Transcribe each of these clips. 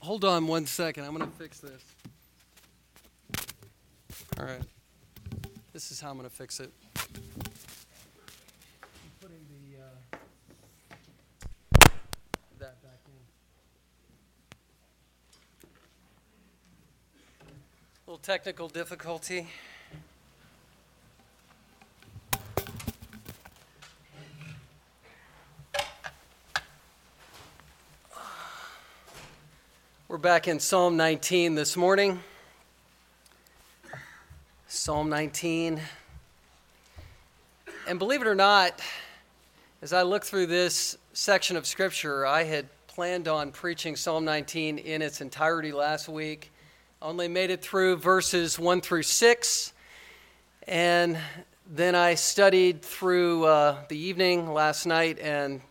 hold on one second. I'm going to fix this. All right. This is how I'm going to fix it. putting the, uh, that back in. little technical difficulty. Back in Psalm 19 this morning. Psalm 19. And believe it or not, as I look through this section of Scripture, I had planned on preaching Psalm 19 in its entirety last week. Only made it through verses 1 through 6. And then I studied through uh, the evening last night and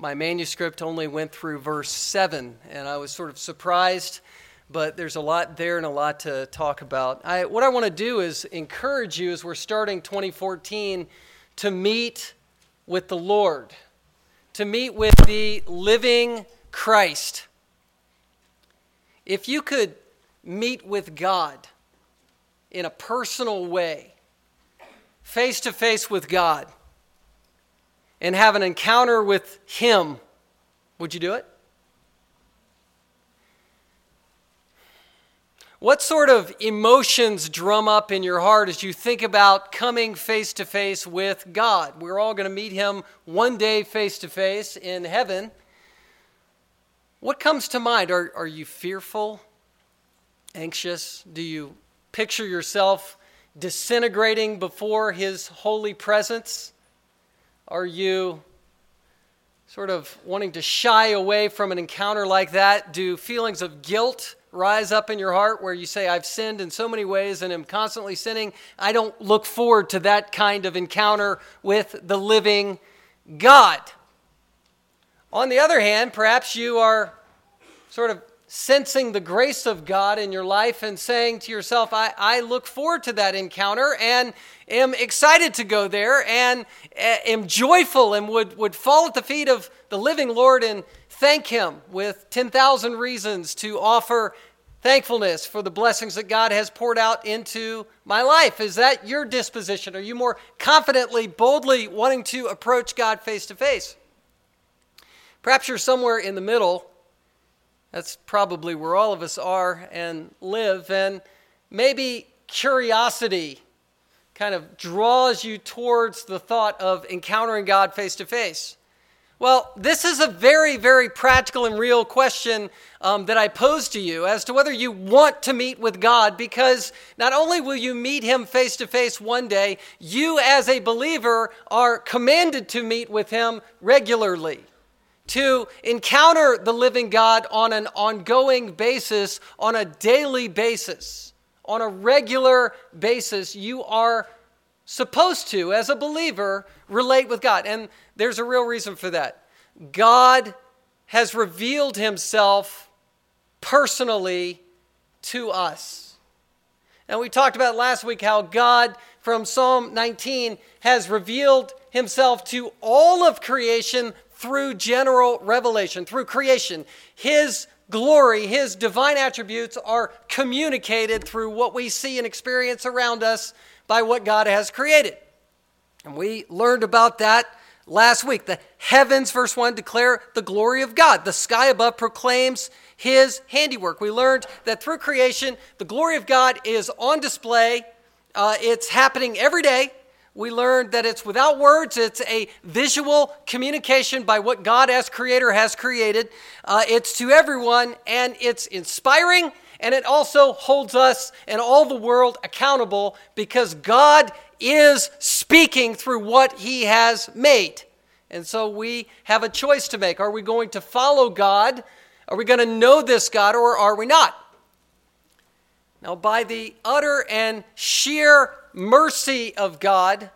my manuscript only went through verse 7, and I was sort of surprised, but there's a lot there and a lot to talk about. I, what I want to do is encourage you as we're starting 2014 to meet with the Lord, to meet with the living Christ. If you could meet with God in a personal way, face to face with God, and have an encounter with Him, would you do it? What sort of emotions drum up in your heart as you think about coming face to face with God? We're all going to meet Him one day face to face in heaven. What comes to mind? Are, are you fearful, anxious? Do you picture yourself disintegrating before His holy presence? Are you sort of wanting to shy away from an encounter like that? Do feelings of guilt rise up in your heart where you say, I've sinned in so many ways and am constantly sinning? I don't look forward to that kind of encounter with the living God. On the other hand, perhaps you are sort of sensing the grace of God in your life and saying to yourself, I, I look forward to that encounter and am excited to go there and eh, am joyful and would, would fall at the feet of the living Lord and thank Him with 10,000 reasons to offer thankfulness for the blessings that God has poured out into my life. Is that your disposition? Are you more confidently, boldly wanting to approach God face to face? Perhaps you're somewhere in the middle that's probably where all of us are and live. And maybe curiosity kind of draws you towards the thought of encountering God face to face. Well, this is a very, very practical and real question um, that I pose to you as to whether you want to meet with God, because not only will you meet Him face to face one day, you as a believer are commanded to meet with Him regularly to encounter the living God on an ongoing basis, on a daily basis, on a regular basis, you are supposed to, as a believer, relate with God. And there's a real reason for that. God has revealed himself personally to us. And we talked about last week how God, from Psalm 19, has revealed himself to all of creation through general revelation, through creation. His glory, His divine attributes are communicated through what we see and experience around us by what God has created. And we learned about that last week. The heavens, verse 1, declare the glory of God. The sky above proclaims His handiwork. We learned that through creation, the glory of God is on display. Uh, it's happening every day we learned that it's without words, it's a visual communication by what God as creator has created. Uh, it's to everyone, and it's inspiring, and it also holds us and all the world accountable because God is speaking through what He has made. And so we have a choice to make. Are we going to follow God? Are we going to know this God, or are we not? Now, by the utter and sheer mercy of God,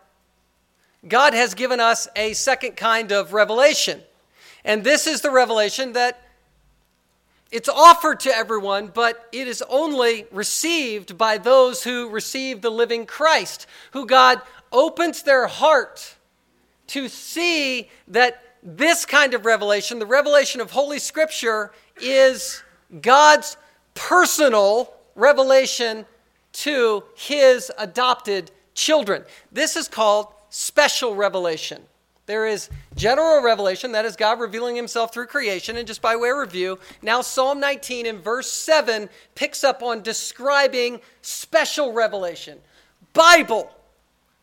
God has given us a second kind of revelation. And this is the revelation that it's offered to everyone, but it is only received by those who receive the living Christ, who God opens their heart to see that this kind of revelation, the revelation of Holy Scripture, is God's personal revelation to his adopted children. This is called special revelation. There is general revelation, that is God revealing himself through creation. And just by way of review, now Psalm 19 in verse 7 picks up on describing special revelation. Bible.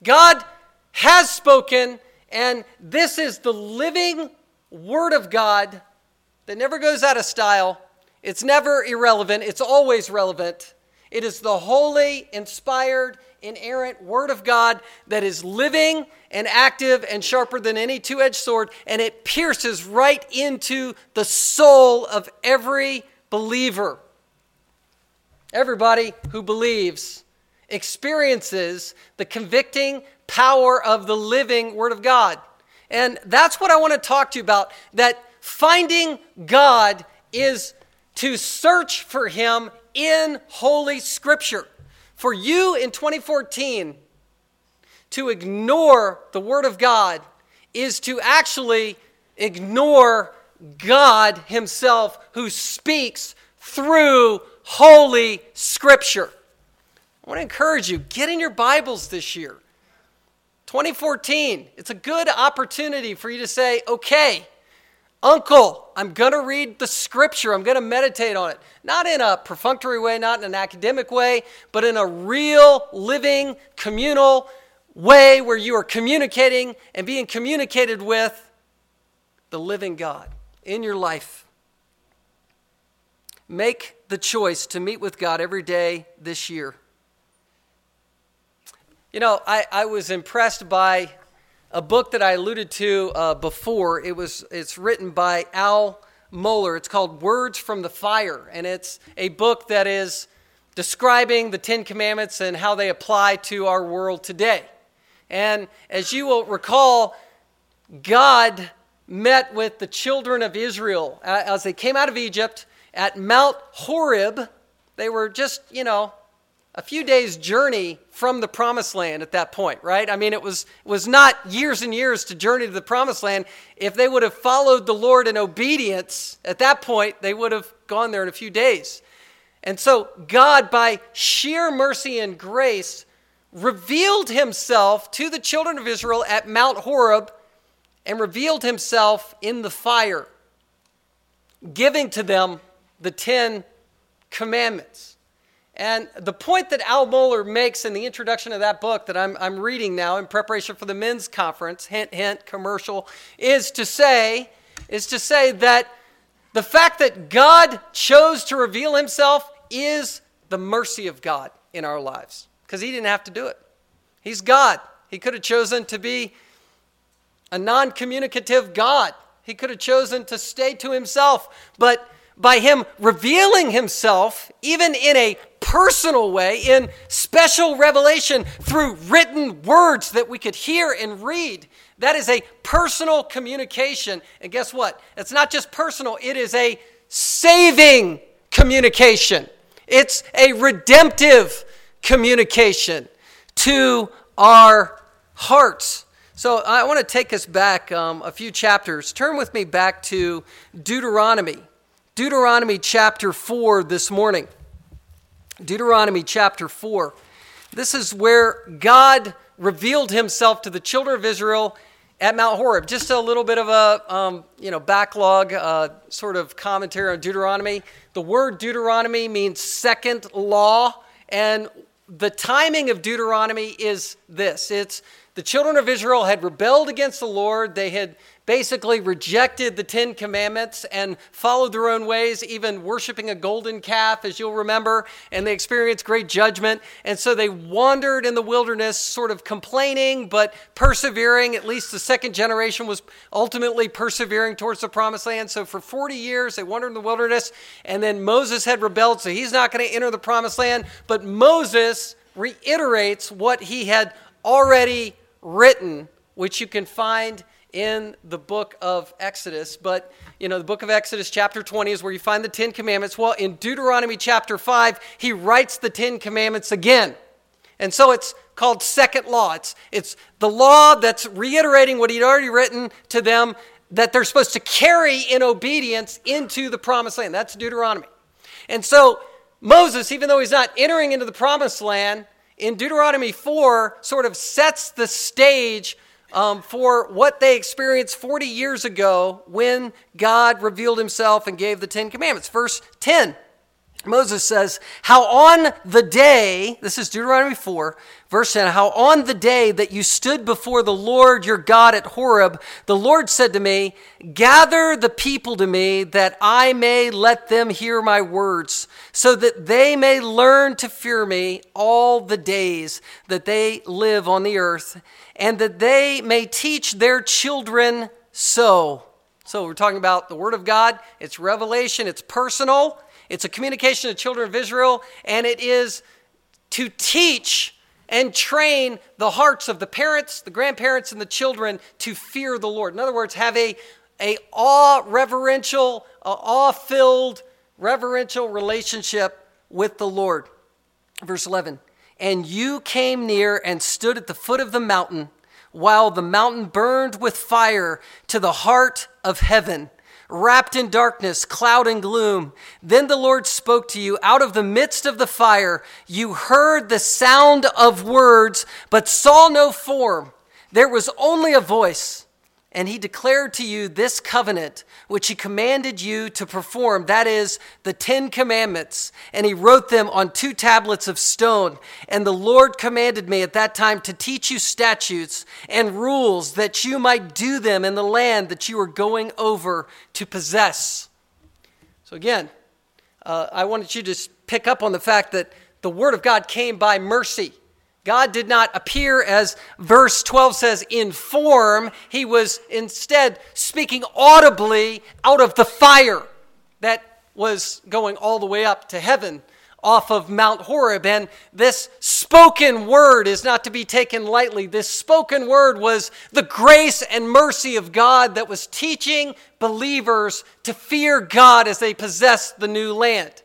God has spoken, and this is the living Word of God that never goes out of style. It's never irrelevant, it's always relevant. It is the holy, inspired, inerrant Word of God that is living and active and sharper than any two edged sword, and it pierces right into the soul of every believer. Everybody who believes experiences the convicting power of the living Word of God. And that's what I want to talk to you about that finding God is to search for Him in Holy Scripture. For you in 2014 to ignore the Word of God is to actually ignore God Himself who speaks through Holy Scripture. I want to encourage you get in your Bibles this year. 2014, it's a good opportunity for you to say, okay, Uncle, I'm going to read the scripture. I'm going to meditate on it. Not in a perfunctory way, not in an academic way, but in a real, living, communal way where you are communicating and being communicated with the living God in your life. Make the choice to meet with God every day this year. You know, I, I was impressed by a book that I alluded to uh, before. It was it's written by Al Mohler. It's called Words from the Fire, and it's a book that is describing the Ten Commandments and how they apply to our world today. And as you will recall, God met with the children of Israel as they came out of Egypt at Mount Horeb. They were just, you know, a few days' journey from the promised land at that point, right? I mean, it was, it was not years and years to journey to the promised land. If they would have followed the Lord in obedience at that point, they would have gone there in a few days. And so, God, by sheer mercy and grace, revealed himself to the children of Israel at Mount Horeb and revealed himself in the fire, giving to them the Ten Commandments. And the point that Al Mohler makes in the introduction of that book that I'm, I'm reading now in preparation for the men's conference, hint, hint, commercial, is to say, is to say that the fact that God chose to reveal himself is the mercy of God in our lives because he didn't have to do it. He's God. He could have chosen to be a non communicative God. He could have chosen to stay to himself. But by him revealing himself, even in a personal way, in special revelation through written words that we could hear and read. That is a personal communication. And guess what? It's not just personal, it is a saving communication. It's a redemptive communication to our hearts. So I want to take us back um, a few chapters. Turn with me back to Deuteronomy. Deuteronomy chapter 4 this morning. Deuteronomy chapter 4. This is where God revealed himself to the children of Israel at Mount Horeb. Just a little bit of a um, you know backlog uh, sort of commentary on Deuteronomy. The word Deuteronomy means second law, and the timing of Deuteronomy is this: it's the children of Israel had rebelled against the Lord. They had basically rejected the Ten Commandments and followed their own ways, even worshiping a golden calf, as you'll remember, and they experienced great judgment. And so they wandered in the wilderness, sort of complaining, but persevering. At least the second generation was ultimately persevering towards the promised land. So for 40 years, they wandered in the wilderness, and then Moses had rebelled, so he's not going to enter the promised land. But Moses reiterates what he had already written, which you can find in the book of Exodus. But, you know, the book of Exodus, chapter 20, is where you find the Ten Commandments. Well, in Deuteronomy chapter 5, he writes the Ten Commandments again. And so it's called second law. It's, it's the law that's reiterating what he'd already written to them that they're supposed to carry in obedience into the promised land. That's Deuteronomy. And so Moses, even though he's not entering into the promised land, in Deuteronomy 4 sort of sets the stage um, for what they experienced 40 years ago when God revealed himself and gave the Ten Commandments. Verse 10 Moses says, How on the day, this is Deuteronomy 4, verse 10, how on the day that you stood before the Lord your God at Horeb, the Lord said to me, Gather the people to me that I may let them hear my words, so that they may learn to fear me all the days that they live on the earth, and that they may teach their children so. So we're talking about the Word of God, it's revelation, it's personal. It's a communication to children of Israel, and it is to teach and train the hearts of the parents, the grandparents, and the children to fear the Lord. In other words, have a, a awe reverential, awe filled, reverential relationship with the Lord. Verse 11 And you came near and stood at the foot of the mountain, while the mountain burned with fire to the heart of heaven wrapped in darkness, cloud, and gloom. Then the Lord spoke to you out of the midst of the fire. You heard the sound of words, but saw no form. There was only a voice and he declared to you this covenant which he commanded you to perform that is the 10 commandments. And he wrote them on two tablets of stone. And the lord commanded me at that time to teach you statutes and rules that you might do them in the land that you are going over to possess. So again uh, i wanted you to pick up on the fact that the word of god came by mercy God did not appear as verse 12 says in form. He was instead speaking audibly out of the fire that was going all the way up to heaven off of Mount Horeb. And this spoken word is not to be taken lightly. This spoken word was the grace and mercy of God that was teaching believers to fear God as they possessed the new land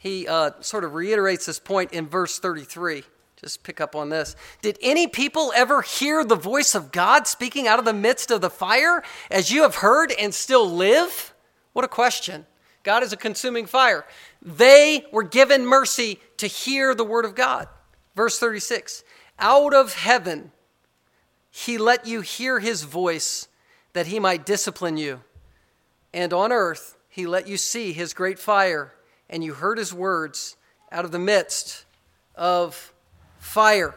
he uh, sort of reiterates this point in verse 33. Just pick up on this. Did any people ever hear the voice of God speaking out of the midst of the fire as you have heard and still live? What a question. God is a consuming fire. They were given mercy to hear the word of God. Verse 36 Out of heaven, he let you hear his voice that he might discipline you. And on earth, he let you see his great fire and you heard his words out of the midst of fire.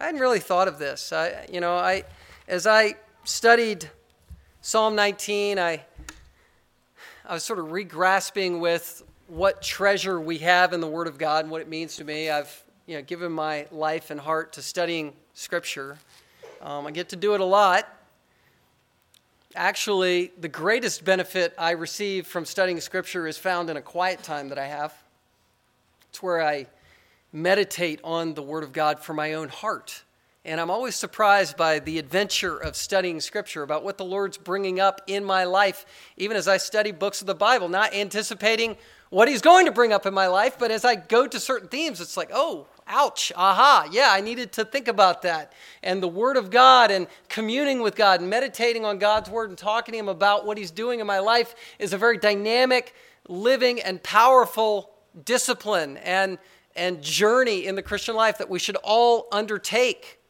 I hadn't really thought of this. I, you know, I, as I studied Psalm 19, I, I was sort of regrasping with what treasure we have in the Word of God and what it means to me. I've, you know, given my life and heart to studying Scripture. Um, I get to do it a lot. Actually, the greatest benefit I receive from studying Scripture is found in a quiet time that I have. It's where I meditate on the Word of God for my own heart. And I'm always surprised by the adventure of studying Scripture, about what the Lord's bringing up in my life, even as I study books of the Bible, not anticipating what He's going to bring up in my life, but as I go to certain themes, it's like, oh, ouch, aha, yeah, I needed to think about that. And the Word of God and communing with God and meditating on God's Word and talking to Him about what He's doing in my life is a very dynamic, living, and powerful discipline and, and journey in the Christian life that we should all undertake.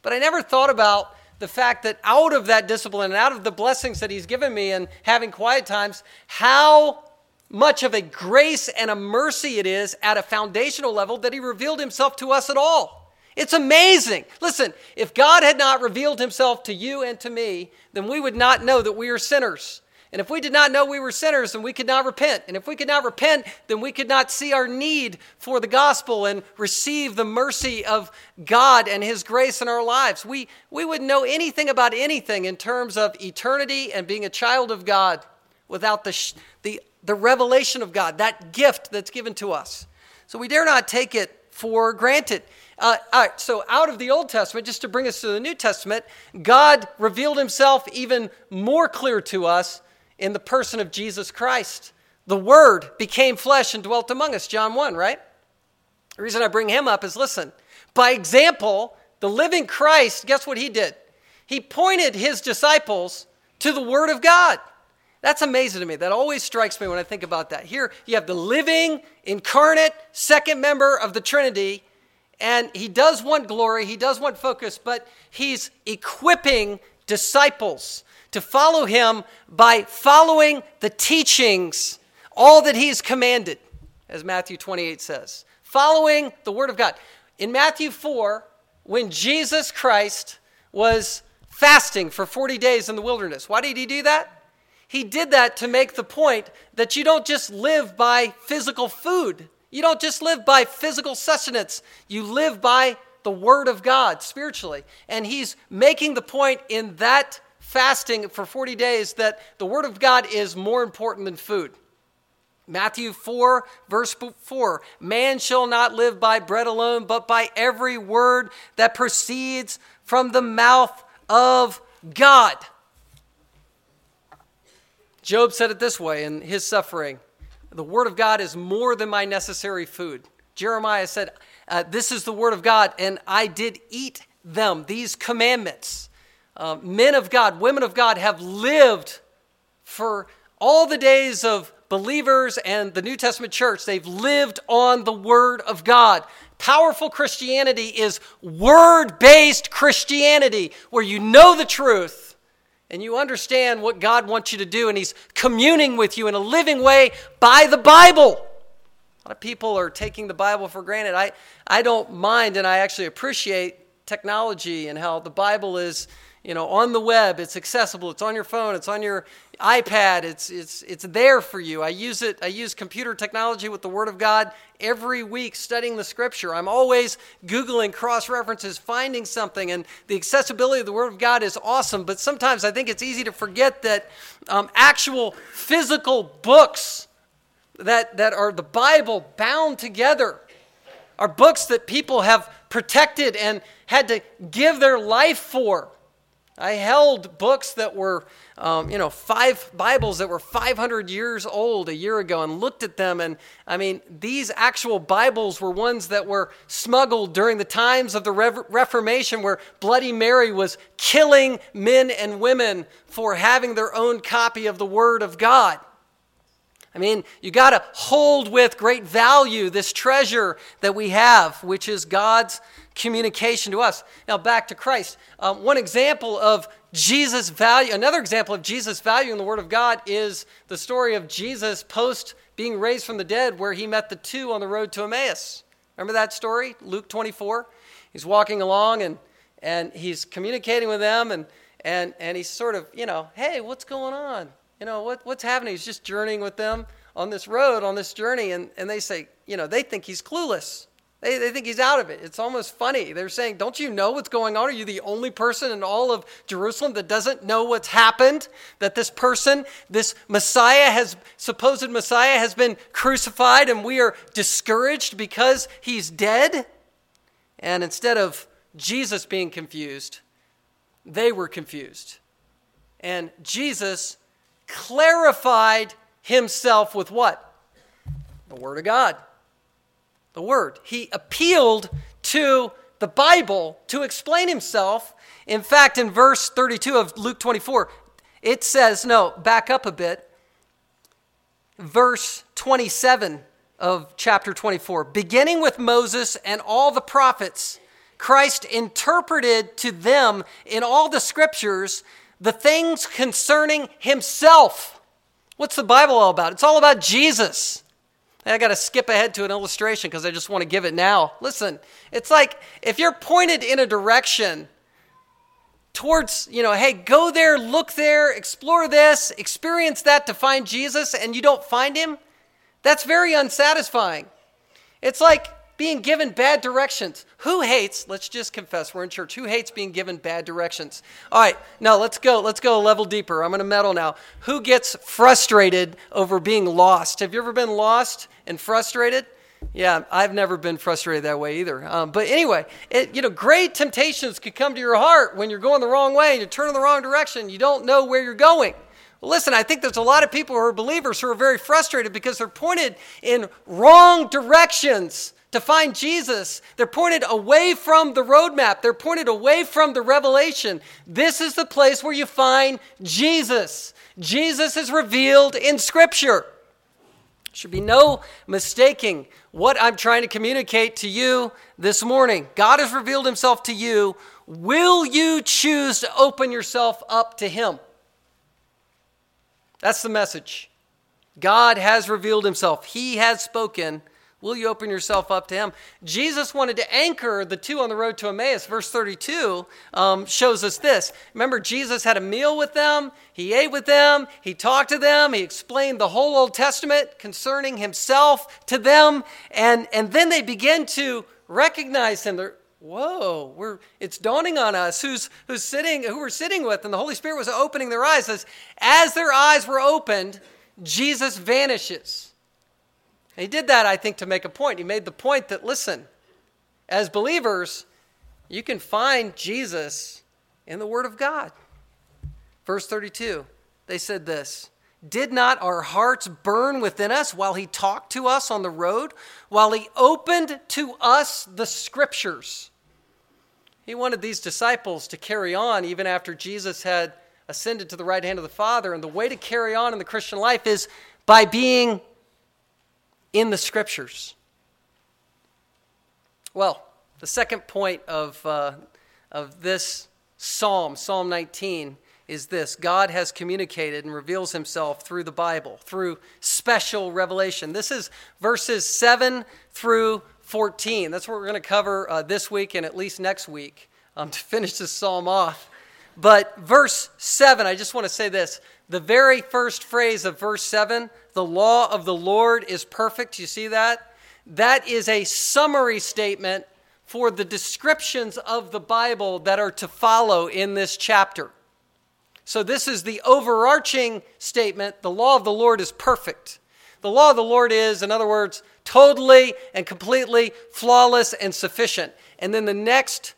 But I never thought about the fact that out of that discipline and out of the blessings that He's given me and having quiet times, how much of a grace and a mercy it is at a foundational level that he revealed himself to us at all. It's amazing. Listen, if God had not revealed himself to you and to me, then we would not know that we are sinners. And if we did not know we were sinners, then we could not repent. And if we could not repent, then we could not see our need for the gospel and receive the mercy of God and His grace in our lives. We, we wouldn't know anything about anything in terms of eternity and being a child of God without the, the the revelation of God, that gift that's given to us. So we dare not take it for granted. Uh, all right, so out of the Old Testament, just to bring us to the New Testament, God revealed himself even more clear to us in the person of Jesus Christ. The Word became flesh and dwelt among us, John 1, right? The reason I bring him up is listen, by example, the living Christ, guess what he did? He pointed his disciples to the Word of God. That's amazing to me. That always strikes me when I think about that. Here, you have the living, incarnate, second member of the Trinity, and he does want glory, he does want focus, but he's equipping disciples to follow him by following the teachings, all that he's commanded, as Matthew 28 says. Following the Word of God. In Matthew 4, when Jesus Christ was fasting for 40 days in the wilderness, why did he do that? He did that to make the point that you don't just live by physical food. You don't just live by physical sustenance. You live by the Word of God spiritually. And he's making the point in that fasting for 40 days that the Word of God is more important than food. Matthew 4, verse 4 Man shall not live by bread alone, but by every word that proceeds from the mouth of God. Job said it this way in his suffering The word of God is more than my necessary food. Jeremiah said, uh, This is the word of God, and I did eat them, these commandments. Uh, men of God, women of God have lived for all the days of believers and the New Testament church. They've lived on the Word of God. Powerful Christianity is word based Christianity, where you know the truth and you understand what God wants you to do, and He's communing with you in a living way by the Bible. A lot of people are taking the Bible for granted. I, I don't mind, and I actually appreciate technology and how the Bible is you know, on the web. It's accessible. It's on your phone. It's on your iPad. It's, it's, it's there for you. I use it. I use computer technology with the Word of God every week studying the Scripture. I'm always Googling cross references, finding something, and the accessibility of the Word of God is awesome. But sometimes I think it's easy to forget that um, actual physical books that, that are the Bible bound together are books that people have protected and had to give their life for. I held books that were, um, you know, five Bibles that were 500 years old a year ago and looked at them. And I mean, these actual Bibles were ones that were smuggled during the times of the Re- Reformation where Bloody Mary was killing men and women for having their own copy of the Word of God. I mean, you got to hold with great value this treasure that we have, which is God's communication to us. Now, back to Christ. Um, one example of Jesus' value, another example of Jesus' value in the Word of God is the story of Jesus post being raised from the dead, where he met the two on the road to Emmaus. Remember that story? Luke 24. He's walking along and, and he's communicating with them, and, and, and he's sort of, you know, hey, what's going on? You know, what, what's happening? He's just journeying with them on this road, on this journey, and, and they say, you know, they think he's clueless. They, they think he's out of it. It's almost funny. They're saying, Don't you know what's going on? Are you the only person in all of Jerusalem that doesn't know what's happened? That this person, this Messiah, has, supposed Messiah, has been crucified and we are discouraged because he's dead? And instead of Jesus being confused, they were confused. And Jesus clarified himself with what? The Word of God the Word. He appealed to the Bible to explain himself. In fact, in verse 32 of Luke 24, it says, no, back up a bit. Verse 27 of chapter 24. Beginning with Moses and all the prophets, Christ interpreted to them in all the scriptures the things concerning himself. What's the Bible all about? It's all about Jesus. I got to skip ahead to an illustration because I just want to give it now. Listen, it's like if you're pointed in a direction towards, you know, hey, go there, look there, explore this, experience that to find Jesus, and you don't find him, that's very unsatisfying. It's like being given bad directions. Who hates, let's just confess, we're in church, who hates being given bad directions? All right, now let's go, let's go a level deeper. I'm going to meddle now. Who gets frustrated over being lost? Have you ever been lost and frustrated? Yeah, I've never been frustrated that way either. Um, but anyway, it, you know, great temptations could come to your heart when you're going the wrong way and you're turning the wrong direction. You don't know where you're going. Well, listen, I think there's a lot of people who are believers who are very frustrated because they're pointed in wrong directions to find Jesus. They're pointed away from the roadmap, they're pointed away from the revelation. This is the place where you find Jesus. Jesus is revealed in Scripture. Should be no mistaking what I'm trying to communicate to you this morning. God has revealed himself to you. Will you choose to open yourself up to him? That's the message. God has revealed himself, he has spoken. Will you open yourself up to him? Jesus wanted to anchor the two on the road to Emmaus. Verse 32 um, shows us this. Remember, Jesus had a meal with them, he ate with them, he talked to them, he explained the whole Old Testament concerning himself to them, and, and then they begin to recognize him. They're, whoa, we're, it's dawning on us who's, who's sitting, who we're sitting with, and the Holy Spirit was opening their eyes. As, as their eyes were opened, Jesus vanishes. He did that, I think, to make a point. He made the point that, listen, as believers, you can find Jesus in the Word of God. Verse 32, they said this Did not our hearts burn within us while he talked to us on the road, while he opened to us the Scriptures? He wanted these disciples to carry on even after Jesus had ascended to the right hand of the Father. And the way to carry on in the Christian life is by being in the scriptures. Well, the second point of, uh, of this psalm, Psalm 19, is this God has communicated and reveals himself through the Bible, through special revelation. This is verses 7 through 14. That's what we're going to cover uh, this week and at least next week um, to finish this psalm off. But verse 7, I just want to say this. The very first phrase of verse 7, the law of the Lord is perfect. You see that? That is a summary statement for the descriptions of the Bible that are to follow in this chapter. So, this is the overarching statement the law of the Lord is perfect. The law of the Lord is, in other words, totally and completely flawless and sufficient. And then the next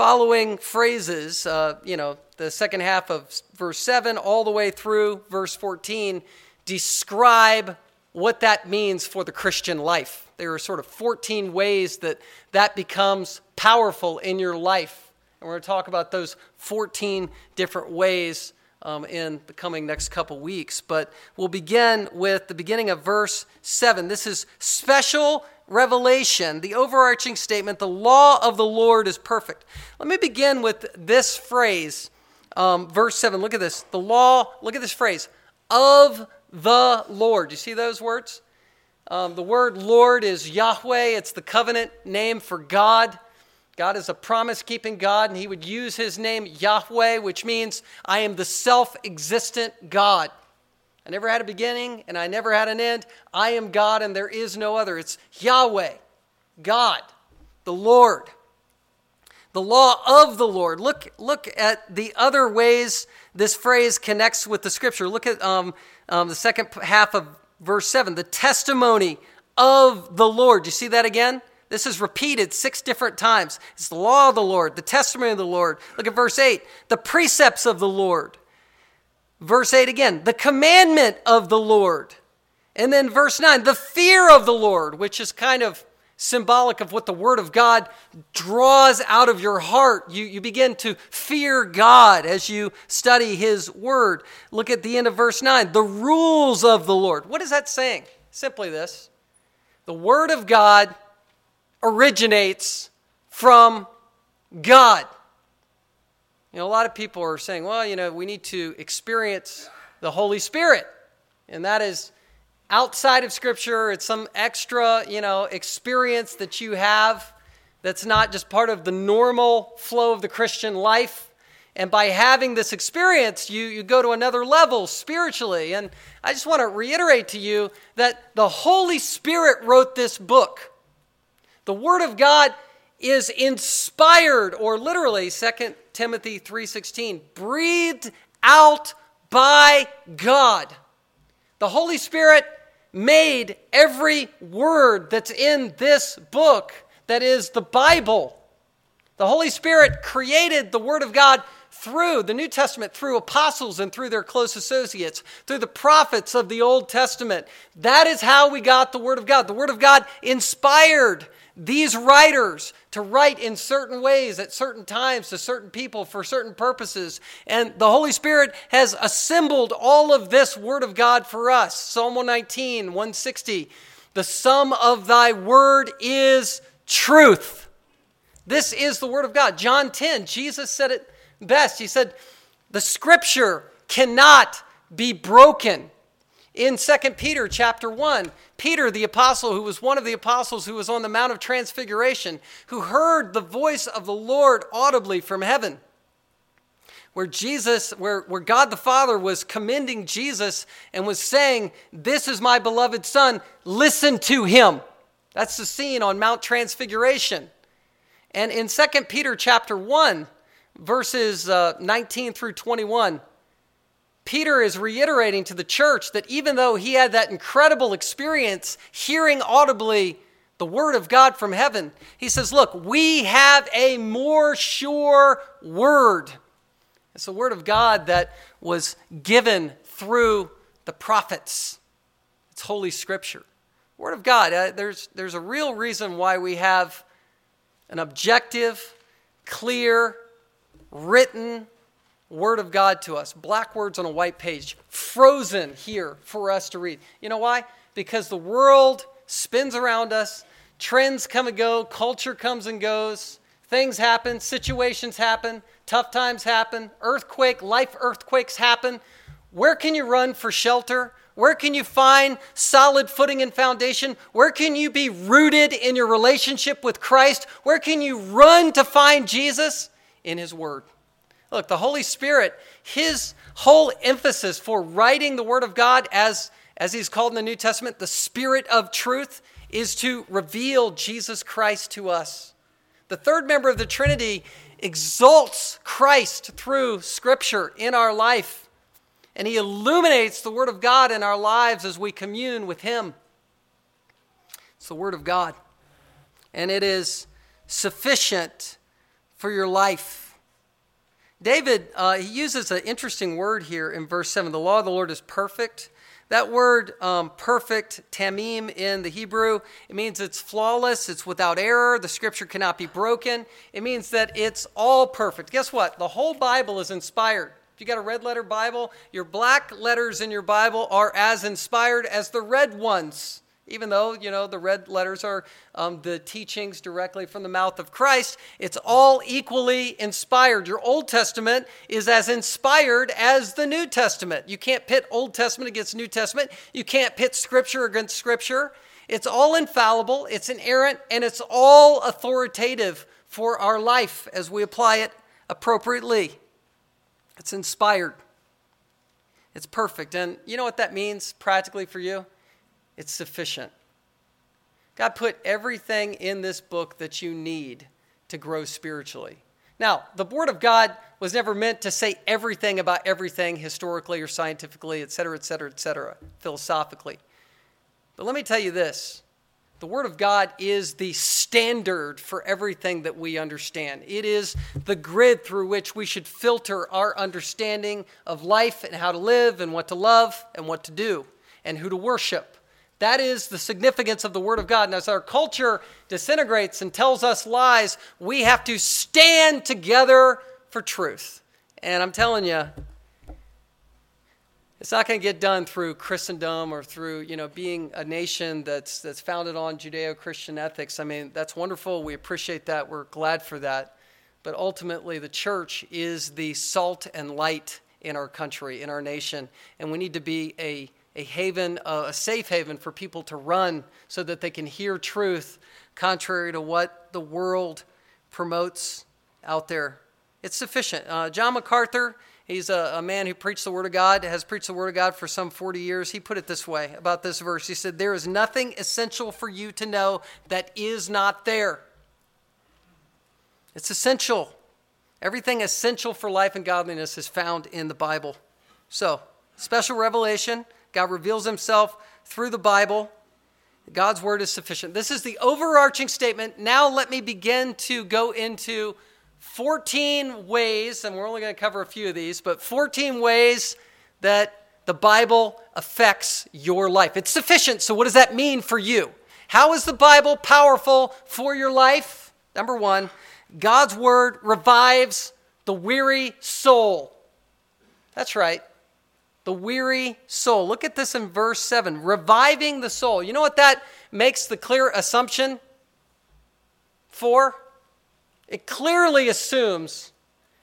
following phrases, uh, you know, the second half of verse 7 all the way through verse 14, describe what that means for the Christian life. There are sort of 14 ways that that becomes powerful in your life. And we're going to talk about those 14 different ways um, in the coming next couple weeks. But we'll begin with the beginning of verse 7. This is special revelation, the overarching statement, the law of the Lord is perfect. Let me begin with this phrase, um, verse 7. Look at this. The law, look at this phrase, of the Lord. You see those words? Um, the word Lord is Yahweh, it's the covenant name for God. God is a promise keeping God, and He would use His name Yahweh, which means I am the self existent God. I never had a beginning and I never had an end. I am God and there is no other. It's Yahweh, God, the Lord. The law of the Lord. Look, look at the other ways this phrase connects with the scripture. Look at um, um, the second half of verse 7 the testimony of the Lord. You see that again? This is repeated six different times. It's the law of the Lord, the testimony of the Lord. Look at verse 8 the precepts of the Lord. Verse 8 again, the commandment of the Lord. And then verse 9, the fear of the Lord, which is kind of symbolic of what the Word of God draws out of your heart. You, you begin to fear God as you study His Word. Look at the end of verse 9, the rules of the Lord. What is that saying? Simply this the Word of God originates from God. You know, a lot of people are saying, well, you know, we need to experience the Holy Spirit. And that is outside of Scripture. It's some extra, you know, experience that you have that's not just part of the normal flow of the Christian life. And by having this experience, you, you go to another level spiritually. And I just want to reiterate to you that the Holy Spirit wrote this book. The Word of God is inspired, or literally, 2 Timothy 3:16, breathed out by God. The Holy Spirit made every word that's in this book that is the Bible. The Holy Spirit created the Word of God through the New Testament, through apostles and through their close associates, through the prophets of the Old Testament. That is how we got the Word of God. The Word of God inspired these writers to write in certain ways at certain times to certain people for certain purposes. And the Holy Spirit has assembled all of this Word of God for us. Psalm 119, 160. The sum of thy word is truth. This is the Word of God. John 10, Jesus said it best. He said, The scripture cannot be broken. In 2 Peter chapter 1, Peter, the apostle, who was one of the apostles who was on the Mount of Transfiguration, who heard the voice of the Lord audibly from heaven, where Jesus, where, where God the Father was commending Jesus and was saying, This is my beloved Son, listen to him. That's the scene on Mount Transfiguration. And in 2 Peter chapter 1, verses uh, 19 through 21, Peter is reiterating to the church that even though he had that incredible experience hearing audibly the word of God from heaven, he says, Look, we have a more sure word. It's the word of God that was given through the prophets. It's Holy Scripture. Word of God. Uh, there's, there's a real reason why we have an objective, clear, written Word of God to us, black words on a white page, frozen here for us to read. You know why? Because the world spins around us, trends come and go, culture comes and goes, things happen, situations happen, tough times happen, earthquake, life earthquakes happen. Where can you run for shelter? Where can you find solid footing and foundation? Where can you be rooted in your relationship with Christ? Where can you run to find Jesus? In His Word. Look, the Holy Spirit, his whole emphasis for writing the Word of God, as, as he's called in the New Testament, the Spirit of truth, is to reveal Jesus Christ to us. The third member of the Trinity exalts Christ through Scripture in our life, and he illuminates the Word of God in our lives as we commune with him. It's the Word of God, and it is sufficient for your life. David, uh, he uses an interesting word here in verse 7. The law of the Lord is perfect. That word, um, perfect, tamim in the Hebrew, it means it's flawless, it's without error, the scripture cannot be broken. It means that it's all perfect. Guess what? The whole Bible is inspired. If you got a red letter Bible, your black letters in your Bible are as inspired as the red ones even though you know the red letters are um, the teachings directly from the mouth of christ it's all equally inspired. Your old testament is as inspired as the new testament. You can't pit old testament against new testament. You can't pit scripture against scripture. It's all infallible it's inerrant and it's all authoritative for our life as we apply it appropriately. It's inspired. It's perfect. And you know what that means practically for you it's sufficient. God put everything in this book that you need to grow spiritually. Now, the Word of God was never meant to say everything about everything historically or scientifically, et cetera, et cetera, et cetera, philosophically. But let me tell you this the Word of God is the standard for everything that we understand. It is the grid through which we should filter our understanding of life and how to live and what to love and what to do and who to worship. That is the significance of the Word of God. And as our culture disintegrates and tells us lies, we have to stand together for truth. And I'm telling you, it's not going to get done through Christendom or through, you know, being a nation that's, that's founded on Judeo-Christian ethics. I mean, that's wonderful. We appreciate that. We're glad for that. But ultimately, the church is the salt and light in our country, in our nation. And we need to be a a haven, a safe haven for people to run so that they can hear truth, contrary to what the world promotes out there. It's sufficient. Uh, John MacArthur, he's a, a, man who preached the Word of God, has preached the Word of God for some 40 years. He put it this way about this verse He said, There is nothing essential for you to know that is not there. It's essential. Everything essential for life and godliness is found in the Bible. So, special revelation God reveals himself through the Bible. God's word is sufficient. This is the overarching statement. Now let me begin to go into 14 ways, and we're only going to cover a few of these, but 14 ways that the Bible affects your life. It's sufficient, so what does that mean for you? How is the Bible powerful for your life? Number one, God's Word revives the weary soul. That's right, the weary soul. Look at this in verse 7 reviving the soul. You know what that makes the clear assumption for? It clearly assumes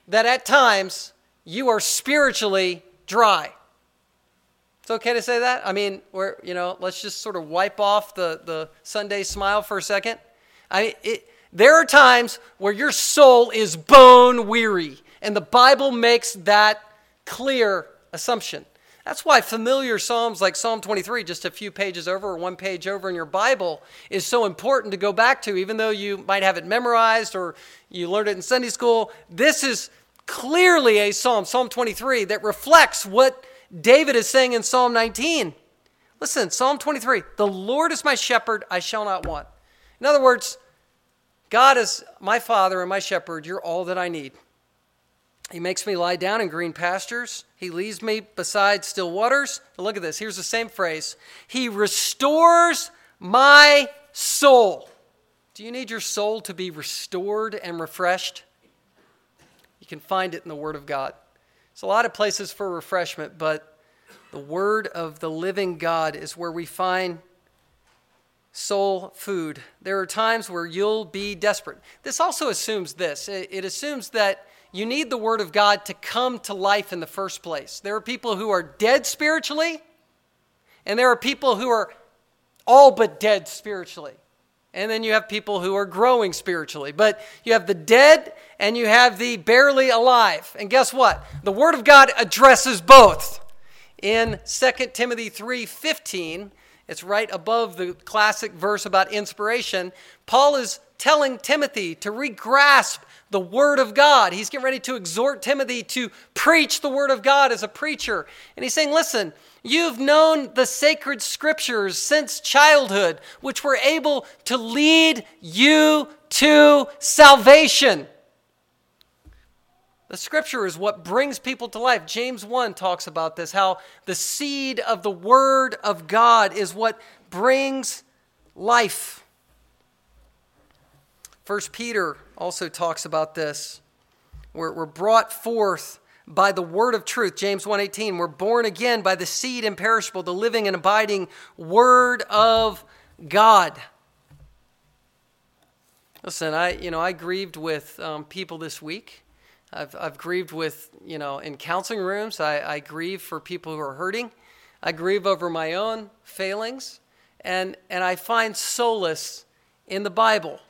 that at times you are spiritually dry. It's okay to say that? I mean, we're, you know, let's just sort of wipe off the, the Sunday smile for a second. I mean, it, there are times where your soul is bone weary, and the Bible makes that clear assumption. That's why familiar Psalms like Psalm 23, just a few pages over or one page over in your Bible, is so important to go back to, even though you might have it memorized or you learned it in Sunday school. This is clearly a Psalm, Psalm 23, that reflects what David is saying in Psalm 19. Listen, Psalm 23 The Lord is my shepherd, I shall not want. In other words, God is my father and my shepherd. You're all that I need. He makes me lie down in green pastures. He leads me beside still waters. Look at this. Here's the same phrase He restores my soul. Do you need your soul to be restored and refreshed? You can find it in the Word of God. There's a lot of places for refreshment, but the Word of the living God is where we find soul food. There are times where you'll be desperate. This also assumes this it assumes that you need the Word of God to come to life in the first place. There are people who are dead spiritually, and there are people who are all but dead spiritually. And then you have people who are growing spiritually. But you have the dead and you have the barely alive. And guess what? The Word of God addresses both. In 2 Timothy 3:15, it's right above the classic verse about inspiration. Paul is telling Timothy to regrasp the Word of God. He's getting ready to exhort Timothy to preach the Word of God as a preacher. And he's saying, listen, you've known the sacred scriptures since childhood, which were able to lead you to salvation. The scripture is what brings people to life. James 1 talks about this how the seed of the Word of God is what brings life. First Peter also talks about this. We're, we're brought forth by the word of truth. James 1.18 we're born again by the seed imperishable the living and abiding word of god. Listen i you know i grieved with um, people this week. I've, I've grieved with you know in counseling rooms. I, I grieve for people who are hurting. I grieve over my own failings. And and i find solace in the bible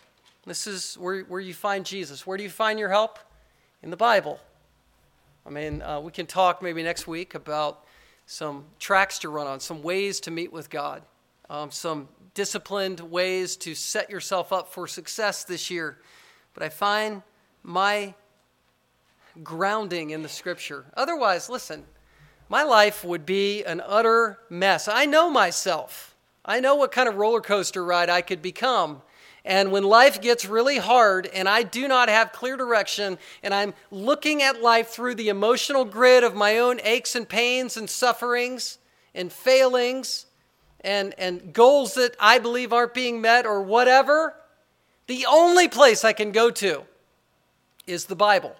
this is where, where you find Jesus. Where do you find your help? In the Bible. I mean, uh, we can talk maybe next week about some tracks to run on, some ways to meet with God, um, some disciplined ways to set yourself up for success this year. But I find my grounding in the scripture. Otherwise, listen, my life would be an utter mess. I know myself. I know what kind of roller coaster ride I could become and when life gets really hard and I do not have clear direction and I'm looking at life through the emotional grid of my own aches and pains and sufferings and failings and, and goals that I believe aren't being met or whatever, the only place I can go to is the Bible.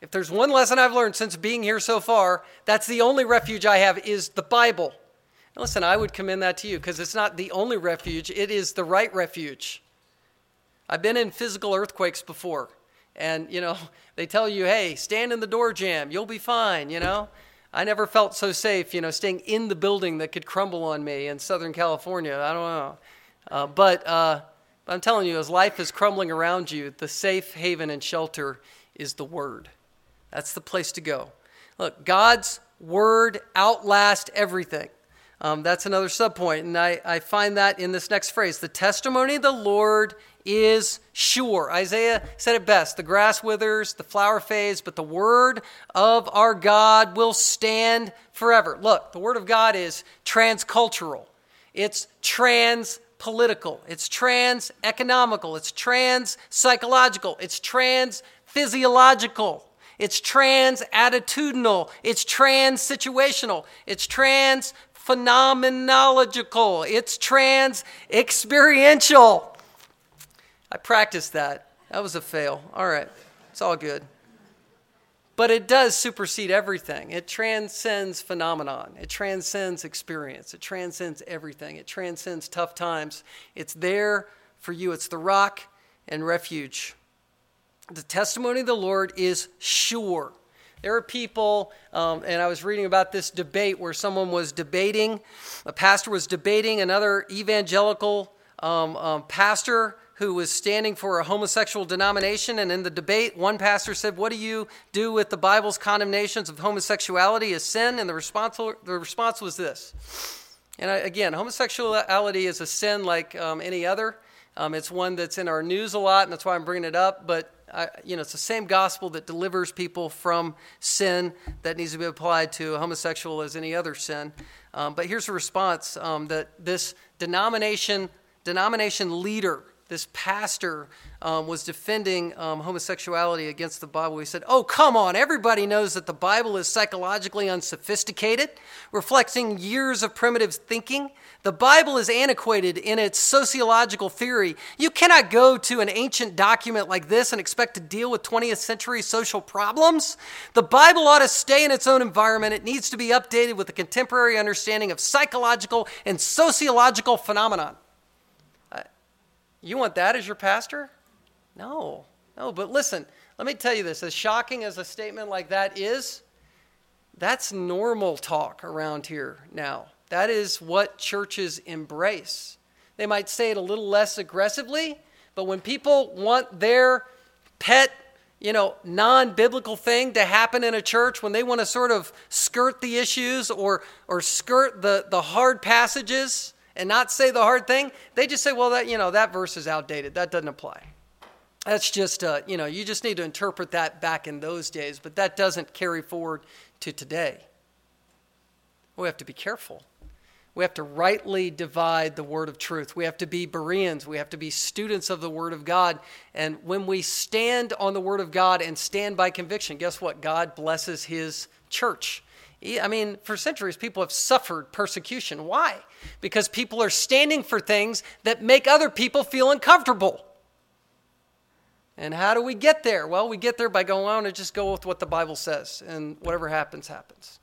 If there's one lesson I've learned since being here so far, that's the only refuge I have is the Bible. Listen, I would commend that to you because it's not the only refuge, it is the right refuge. I've been in physical earthquakes before, and you know, they tell you, hey, stand in the door jamb, you'll be fine, you know. I never felt so safe, you know, staying in the building that could crumble on me in Southern California. I don't know. Uh, but, uh, I'm telling you, as life is crumbling around you, the safe haven and shelter is the Word. That's the place to go. Look, God's Word outlasts everything. Um, that's another subpoint. And I, I find that in this next phrase the testimony of the Lord is sure. Isaiah said it best the grass withers, the flower fades, but the word of our God will stand forever. Look, the word of God is transcultural, it's trans political, it's trans economical, it's trans psychological, it's trans physiological. It's trans attitudinal. It's trans situational. It's trans phenomenological. It's trans experiential. I practiced that. That was a fail. All right. It's all good. But it does supersede everything. It transcends phenomenon. It transcends experience. It transcends everything. It transcends tough times. It's there for you. It's the rock and refuge. The testimony of the Lord is sure. There are people, um, and I was reading about this debate where someone was debating, a pastor was debating another evangelical um, um, pastor who was standing for a homosexual denomination. And in the debate, one pastor said, What do you do with the Bible's condemnations of homosexuality as sin? And the response, the response was this. And I, again, homosexuality is a sin like um, any other. Um, it's one that's in our news a lot, and that's why I'm bringing it up. But I, you know, it's the same gospel that delivers people from sin that needs to be applied to homosexual as any other sin. Um, but here's a response um, that this denomination denomination leader this pastor um, was defending um, homosexuality against the Bible. He said, Oh, come on, everybody knows that the Bible is psychologically unsophisticated, reflecting years of primitive thinking. The Bible is antiquated in its sociological theory. You cannot go to an ancient document like this and expect to deal with 20th century social problems. The Bible ought to stay in its own environment. It needs to be updated with a contemporary understanding of psychological and sociological phenomenon. You want that as your pastor? No, no. But listen, let me tell you this as shocking as a statement like that is, that's normal talk around here now. That is what churches embrace. They might say it a little less aggressively, but when people want their pet, you know, non biblical thing to happen in a church, when they want to sort of skirt the issues or, or skirt the, the hard passages, and not say the hard thing, they just say, well, that, you know, that verse is outdated. That doesn't apply. That's just, uh, you know, you just need to interpret that back in those days, but that doesn't carry forward to today. We have to be careful. We have to rightly divide the word of truth. We have to be Bereans. We have to be students of the word of God. And when we stand on the word of God and stand by conviction, guess what? God blesses his church. I mean, for centuries, people have suffered persecution. Why? Because people are standing for things that make other people feel uncomfortable. And how do we get there? Well, we get there by going on and just go with what the Bible says, and whatever happens, happens.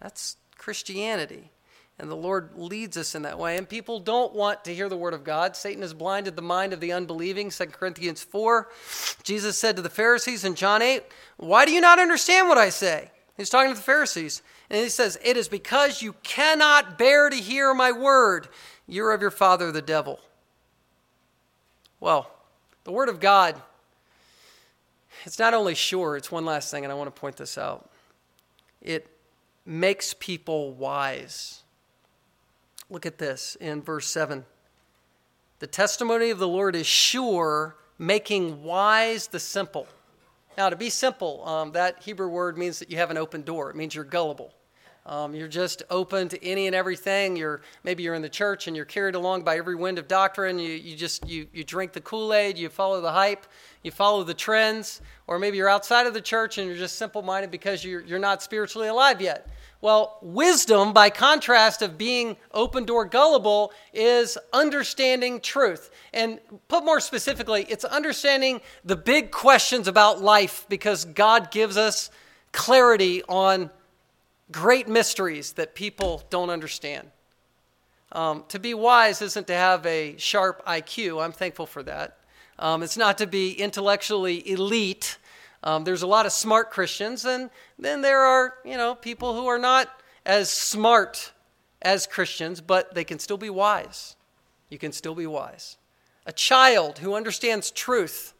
That's Christianity. And the Lord leads us in that way. And people don't want to hear the word of God. Satan has blinded the mind of the unbelieving. 2 Corinthians 4. Jesus said to the Pharisees in John 8, Why do you not understand what I say? He's talking to the Pharisees. And he says, It is because you cannot bear to hear my word. You're of your father, the devil. Well, the word of God, it's not only sure, it's one last thing, and I want to point this out. It makes people wise. Look at this in verse 7. The testimony of the Lord is sure, making wise the simple. Now, to be simple, um, that Hebrew word means that you have an open door. It means you're gullible. Um, you're just open to any and everything. You're maybe you're in the church and you're carried along by every wind of doctrine. You, you just you, you drink the Kool-Aid, you follow the hype, you follow the trends, or maybe you're outside of the church and you're just simple-minded because you're, you're not spiritually alive yet. Well, wisdom, by contrast of being open door gullible, is understanding truth. And put more specifically, it's understanding the big questions about life because God gives us clarity on great mysteries that people don't understand. Um, to be wise isn't to have a sharp IQ. I'm thankful for that. Um, it's not to be intellectually elite. Um, there's a lot of smart Christians, and then there are, you know, people who are not as smart as Christians, but they can still be wise. You can still be wise. A child who understands truth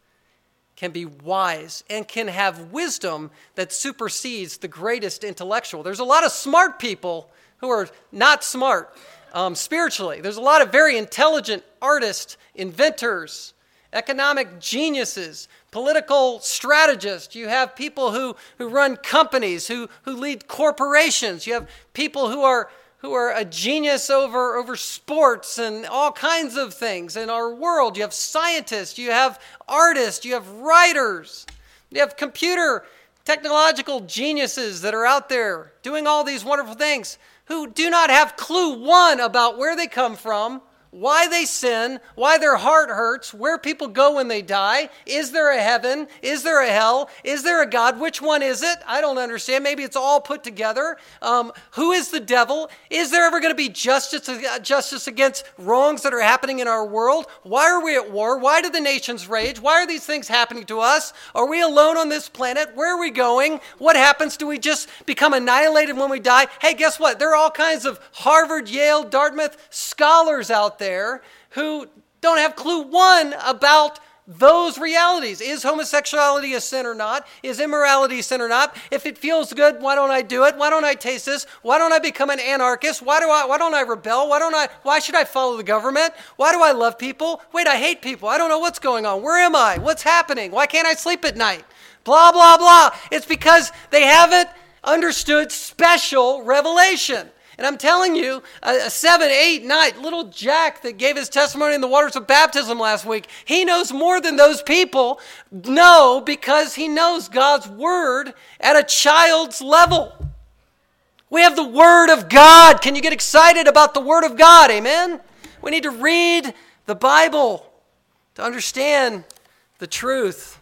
can be wise and can have wisdom that supersedes the greatest intellectual. There's a lot of smart people who are not smart um, spiritually. There's a lot of very intelligent artists, inventors, economic geniuses, political strategists. You have people who, who run companies, who, who lead corporations. You have people who are who are a genius over, over sports and all kinds of things in our world. You have scientists, you have artists, you have writers, you have computer technological geniuses that are out there doing all these wonderful things who do not have clue one about where they come from why they sin, why their heart hurts, where people go when they die. Is there a heaven? Is there a hell? Is there a God? Which one is it? I don't understand. Maybe it's all put together. Um, who is the devil? Is there ever going to be justice, uh, justice against wrongs that are happening in our world? Why are we at war? Why do the nations rage? Why are these things happening to us? Are we alone on this planet? Where are we going? What happens? Do we just become annihilated when we die? Hey, guess what? There are all kinds of Harvard, Yale, Dartmouth scholars out there who don't have clue one about those realities. Is homosexuality a sin or not? Is immorality a sin or not? If it feels good, why don't I do it? Why don't I taste this? Why don't I become an anarchist? Why do I why don't I rebel? Why don't I why should I follow the government? Why do I love people? Wait, I hate people. I don't know what's going on. Where am I? What's happening? Why can't I sleep at night? Blah blah blah. It's because they haven't understood special revelation. And I'm telling you, a, a seven, eight, nine, little Jack that gave his testimony in the waters of baptism last week, he knows more than those people know because he knows God's word at a child's level. We have the Word of God. Can you get excited about the Word of God? Amen? We need to read the Bible to understand the truth.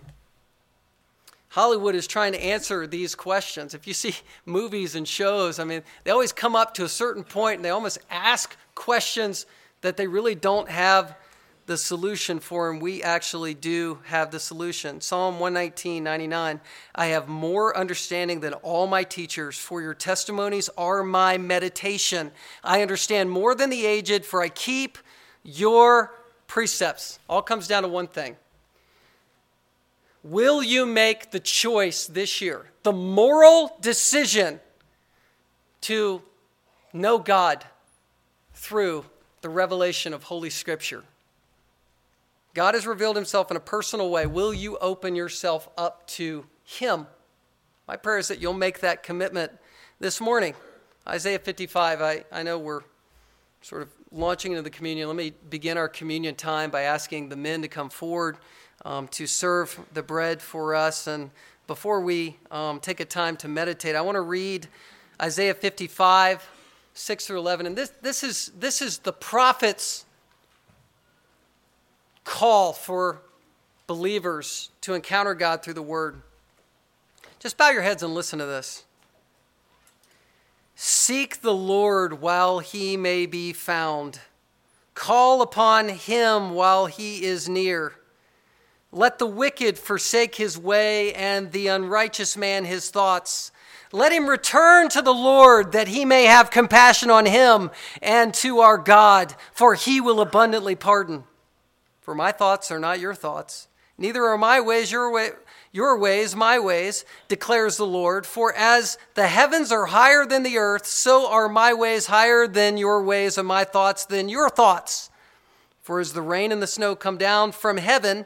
Hollywood is trying to answer these questions. If you see movies and shows, I mean, they always come up to a certain point and they almost ask questions that they really don't have the solution for, and we actually do have the solution. Psalm 119, 99. I have more understanding than all my teachers, for your testimonies are my meditation. I understand more than the aged, for I keep your precepts. All comes down to one thing Will you make the choice this year, the moral decision to know God through the revelation of Holy Scripture? God has revealed himself in a personal way. Will you open yourself up to him? My prayer is that you'll make that commitment this morning. Isaiah 55, I, I know we're sort of launching into the communion. Let me begin our communion time by asking the men to come forward um, to serve the bread for us. And before we um, take a time to meditate, I want to read Isaiah 55, 6 through 11. And this, this, is, this is the prophet's call for believers to encounter God through the Word. Just bow your heads and listen to this. Seek the Lord while he may be found. Call upon him while he is near. Let the wicked forsake his way, and the unrighteous man his thoughts. Let him return to the Lord, that he may have compassion on him, and to our God, for he will abundantly pardon. For my thoughts are not your thoughts, neither are my ways your, way, your ways my ways, declares the Lord. For as the heavens are higher than the earth, so are my ways higher than your ways, and my thoughts than your thoughts. For as the rain and the snow come down from heaven,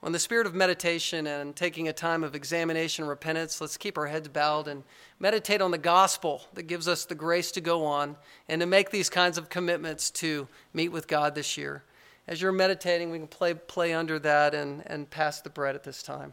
On the spirit of meditation and taking a time of examination and repentance, let's keep our heads bowed and meditate on the gospel that gives us the grace to go on and to make these kinds of commitments to meet with God this year. As you're meditating, we can play, play under that and, and pass the bread at this time.